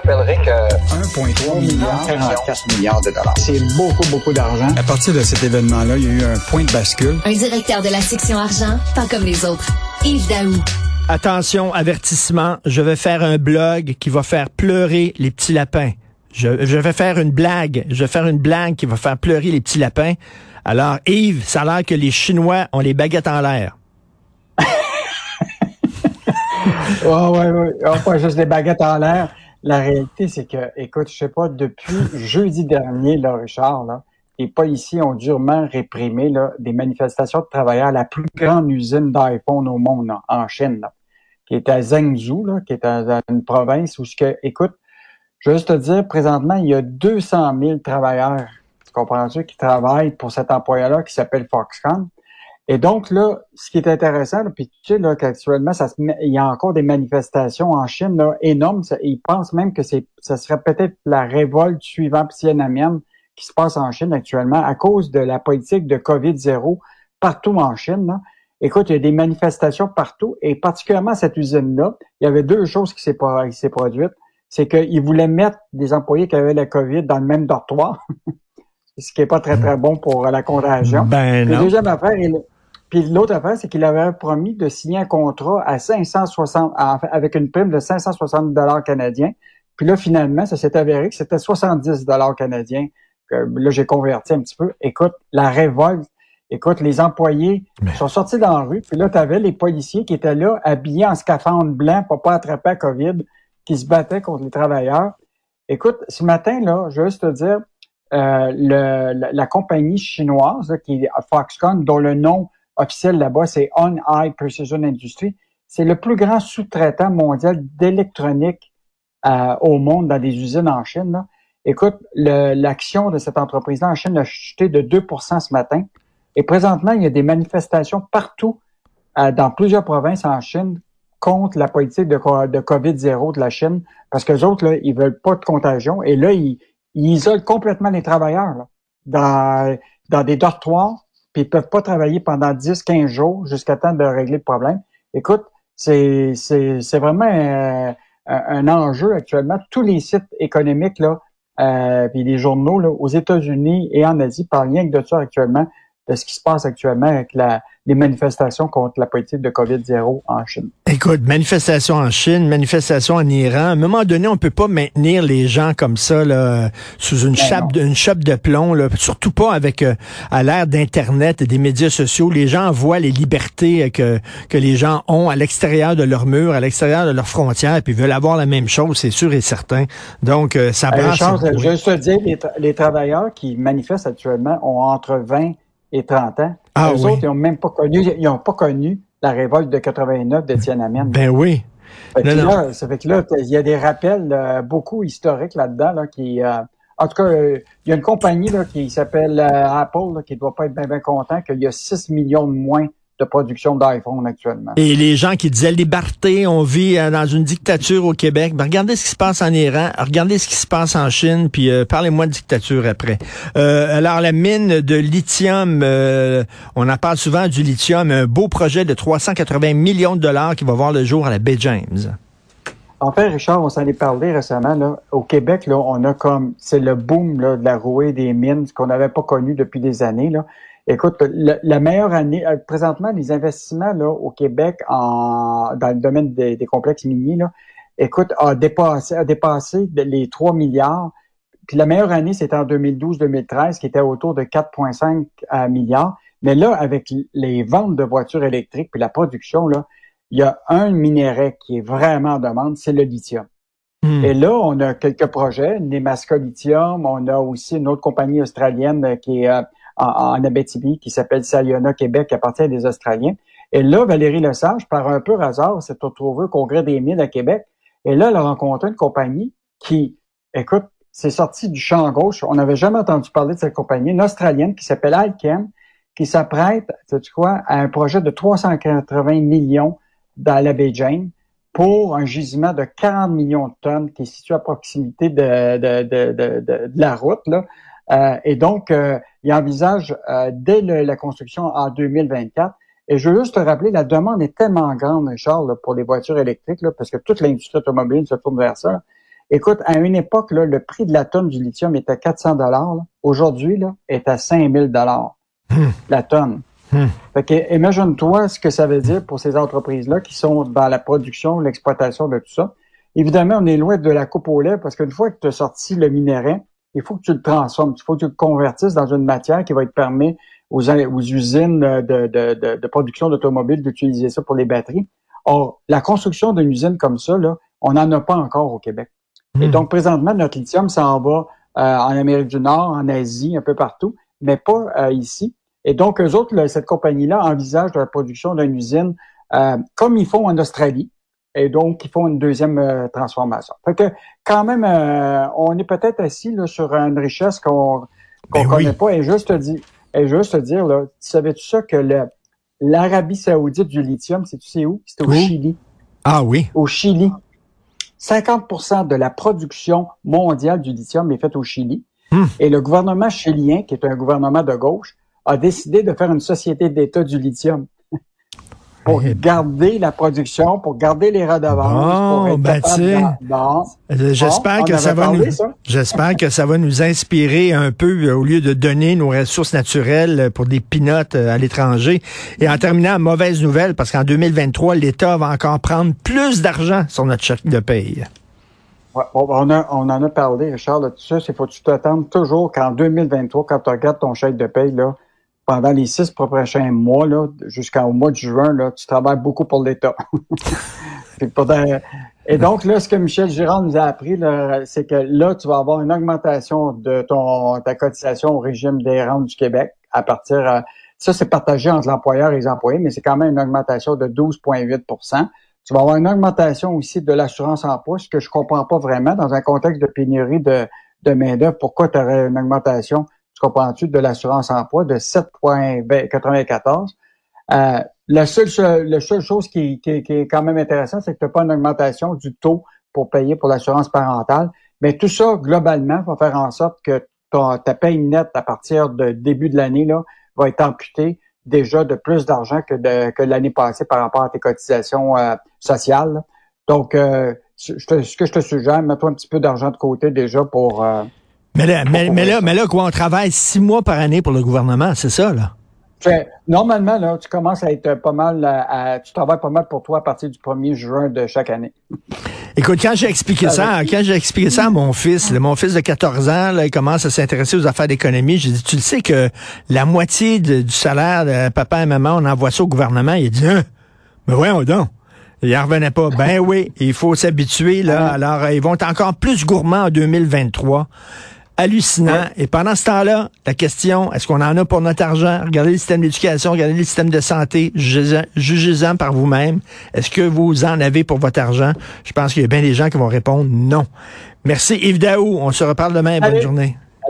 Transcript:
rappellerai que 1,3 milliard, 44 milliards de dollars. C'est beaucoup, beaucoup d'argent. À partir de cet événement-là, il y a eu un point de bascule. Un directeur de la section argent, pas comme les autres. Yves Daou. Attention, avertissement, je vais faire un blog qui va faire pleurer les petits lapins. Je, je, vais faire une blague. Je vais faire une blague qui va faire pleurer les petits lapins. Alors, Yves, ça a l'air que les Chinois ont les baguettes en l'air. ouais, ouais, ouais. Oh, pas juste des baguettes en l'air. La réalité, c'est que, écoute, je sais pas, depuis jeudi dernier, là, Richard, là, les policiers ont durement réprimé là, des manifestations de travailleurs à la plus grande usine d'iPhone au monde, là, en Chine, là, qui est à Zhengzhou, là, qui est dans une province où, que, écoute, je veux juste te dire, présentement, il y a 200 000 travailleurs, tu comprends-tu, qui travaillent pour cet employeur-là qui s'appelle Foxconn. Et donc là, ce qui est intéressant, puis tu sais là qu'actuellement, ça se il y a encore des manifestations en Chine là, énormes. ils pensent même que c'est, ça serait peut-être la révolte suivante Tiananmen qui se passe en Chine actuellement à cause de la politique de Covid 0 partout en Chine. Là. Écoute, il y a des manifestations partout et particulièrement cette usine-là, il y avait deux choses qui s'est, qui s'est produites. C'est qu'ils voulaient mettre des employés qui avaient la COVID dans le même dortoir, ce qui est pas très, très bon pour la contagion. Ben non. deuxième affaire, puis l'autre affaire, c'est qu'il avait promis de signer un contrat à 560, avec une prime de 560 dollars canadiens. Puis là, finalement, ça s'est avéré que c'était 70 dollars canadiens. Là, j'ai converti un petit peu. Écoute, la révolte. Écoute, les employés sont sortis dans la rue. Puis là, tu avais les policiers qui étaient là, habillés en scaphandre blanc pour pas attraper la COVID, qui se battaient contre les travailleurs. Écoute, ce matin, là, je veux juste te dire, euh, le, la, la, compagnie chinoise, qui est Foxconn, dont le nom officiel là-bas, c'est On High Precision Industry. C'est le plus grand sous-traitant mondial d'électronique euh, au monde dans des usines en Chine. Là. Écoute, l'action de cette entreprise-là en Chine a chuté de 2% ce matin. Et présentement, il y a des manifestations partout euh, dans plusieurs provinces en Chine contre la politique de, de COVID-0 de la Chine, parce que les autres, là, ils veulent pas de contagion. Et là, ils, ils isolent complètement les travailleurs là, dans, dans des dortoirs puis ils peuvent pas travailler pendant 10, 15 jours jusqu'à temps de régler le problème. Écoute, c'est, c'est, c'est vraiment un, un, enjeu actuellement. Tous les sites économiques, là, euh, puis les journaux là, aux États-Unis et en Asie parlent rien que de ça actuellement, de ce qui se passe actuellement avec la, les manifestations contre la politique de COVID-0 en Chine. Écoute, manifestations en Chine, manifestations en Iran. À un moment donné, on peut pas maintenir les gens comme ça là, sous une ben chape, une chape de plomb. Là. Surtout pas avec euh, à l'ère d'Internet et des médias sociaux. Les gens voient les libertés euh, que, que les gens ont à l'extérieur de leurs murs, à l'extérieur de leurs frontières, et puis veulent avoir la même chose, c'est sûr et certain. Donc, euh, ça brasse. je veux te dire, les, les travailleurs qui manifestent actuellement ont entre 20 et 30 ans. Ah, Eux autres, ils n'ont même pas connu, ils ont pas connu la révolte de 89 de Tiananmen. Ben oui. Là, ça fait que là, il y a des rappels euh, beaucoup historiques là-dedans, là, qui, euh, en tout cas, euh, il y a une compagnie là, qui s'appelle Apple, là, qui doit pas être bien, bien content qu'il y a 6 millions de moins de production d'iPhone actuellement. Et les gens qui disaient liberté, on vit euh, dans une dictature au Québec. Ben, regardez ce qui se passe en Iran, regardez ce qui se passe en Chine, puis euh, parlez-moi de dictature après. Euh, alors la mine de lithium, on en parle souvent du lithium, un beau projet de 380 millions de dollars qui va voir le jour à la baie James. En fait, Richard, on s'en est parlé récemment. Là. Au Québec, là, on a comme c'est le boom là, de la rouée des mines, ce qu'on n'avait pas connu depuis des années. Là. Écoute, la, meilleure année, euh, présentement, les investissements là, au Québec en, dans le domaine des, complexes miniers, là, écoute, a dépassé, a dépassé les 3 milliards. Puis la meilleure année, c'était en 2012-2013, qui était autour de 4,5 euh, milliards. Mais là, avec les ventes de voitures électriques puis la production, là, il y a un minerai qui est vraiment en demande, c'est le lithium. Hmm. Et là, on a quelques projets, Nemaska Lithium, on a aussi une autre compagnie australienne qui est euh, en, Abitibi qui s'appelle Sayona Québec, qui appartient à des Australiens. Et là, Valérie Lesage, par un peu hasard, s'est retrouvée au Congrès des mines à Québec. Et là, elle a rencontré une compagnie qui, écoute, c'est sorti du champ gauche. On n'avait jamais entendu parler de cette compagnie, une Australienne qui s'appelle Alchem, qui s'apprête, sais-tu quoi, à un projet de 380 millions dans la baie Jane pour un gisement de 40 millions de tonnes qui est situé à proximité de, de, de, de la route. Là. Euh, et donc, euh, il envisage euh, dès la construction en 2024. Et je veux juste te rappeler, la demande est tellement grande, Charles, pour les voitures électriques, là, parce que toute l'industrie automobile se tourne vers ça. Écoute, à une époque, là, le prix de la tonne du lithium était 400 dollars. Aujourd'hui, là, est à 5000 dollars la tonne. Hmm. Fait que, imagine-toi ce que ça veut dire pour ces entreprises-là qui sont dans la production, l'exploitation de tout ça. Évidemment, on est loin de la coupe au lait parce qu'une fois que tu as sorti le minerai, il faut que tu le transformes, il faut que tu le convertisses dans une matière qui va te permettre aux, aux usines de, de, de, de production d'automobiles d'utiliser ça pour les batteries. Or, la construction d'une usine comme ça, là, on n'en a pas encore au Québec. Et Hmm. donc, présentement, notre lithium s'en va euh, en Amérique du Nord, en Asie, un peu partout, mais pas euh, ici. Et donc, eux autres, là, cette compagnie-là envisage la production d'une usine euh, comme ils font en Australie. Et donc, ils font une deuxième euh, transformation. Fait que, quand même, euh, on est peut-être assis là, sur une richesse qu'on qu'on Ben connaît oui. pas. Et juste te dire, et juste te dire, là, tu savais-tu ça que le- l'Arabie saoudite du lithium, c'est tu sais où? C'est au? Chili Ah oui. au Chili. 50% de la production mondiale du lithium est faite au Chili. Hmm. Et le gouvernement chilien, qui est un gouvernement de gauche, a décidé de faire une société d'État du lithium pour Eh garder la production, pour garder les redevances, Bon, ben, Euh, J'espère que ça va parlé, nous, j'espère que ça va nous inspirer un peu euh, au lieu de donner nos ressources naturelles euh, pour des pinottes à l'étranger. Et en terminant, mauvaise nouvelle, parce qu'en 2023, l'État va encore prendre plus d'argent sur notre chèque de paye. Ouais, on, a- on en a parlé, Richard, là, tout ça, c'est faut que tu t'attends toujours qu'en 2023, quand tu regardes ton chèque de paye, là, pendant les six prochains mois, jusqu'au mois de juin, là, tu travailles beaucoup pour l'État. Et donc, là, ce que Michel Girard nous a appris, c'est que là, tu vas avoir une augmentation de ton ta cotisation au régime des rentes du Québec à partir euh, ça, c'est partagé entre l'employeur et les employés, mais c'est quand même une augmentation de 12,8% Tu vas avoir une augmentation aussi de l'assurance emploi, ce que je comprends pas vraiment dans un contexte de pénurie de, de main-d'œuvre. Pourquoi tu aurais une augmentation, tu comprends-tu, de l'assurance emploi de 7,94? Euh, la seule, la seule chose qui, qui- est quand même intéressante, c'est que tu n'as pas une augmentation du taux pour payer pour l'assurance parentale. Mais tout ça, globalement, va faire en sorte que ta, paye nette à partir de début de l'année là, va être amputée déjà de plus d'argent que, de, que l'année passée par rapport à tes cotisations euh, sociales. Donc, euh, ce que je te suggère, mets-toi un petit peu d'argent de côté déjà pour... euh, Mais là, mais, là, mais là, quoi, on travaille six mois par année pour le gouvernement, c'est ça, là? Fait, normalement, là, tu commences à être pas mal, à- à- tu travailles pas mal pour toi à partir du 1er juin de chaque année. Écoute, quand j'ai expliqué ça, quand j'ai expliqué ça à mon fils, là, mon fils de 14 ans, là, il commence à s'intéresser aux affaires d'économie. J'ai dit, tu le sais que la moitié de- du salaire de papa et maman, on envoie ça au gouvernement. Il a dit, hein? Mais voyons donc. Il en revenait pas. Ben oui, il faut s'habituer, là. Alors, euh, ils vont être encore plus gourmands en 2023. Hallucinant. Et pendant ce temps-là, la question, est-ce qu'on en a pour notre argent? Regardez le système d'éducation, regardez le système de santé, jugez-en jugez-en par vous-même. Est-ce que vous en avez pour votre argent? Je pense qu'il y a bien des gens qui vont répondre non. Merci Yves Daou. On se reparle demain. Bonne journée.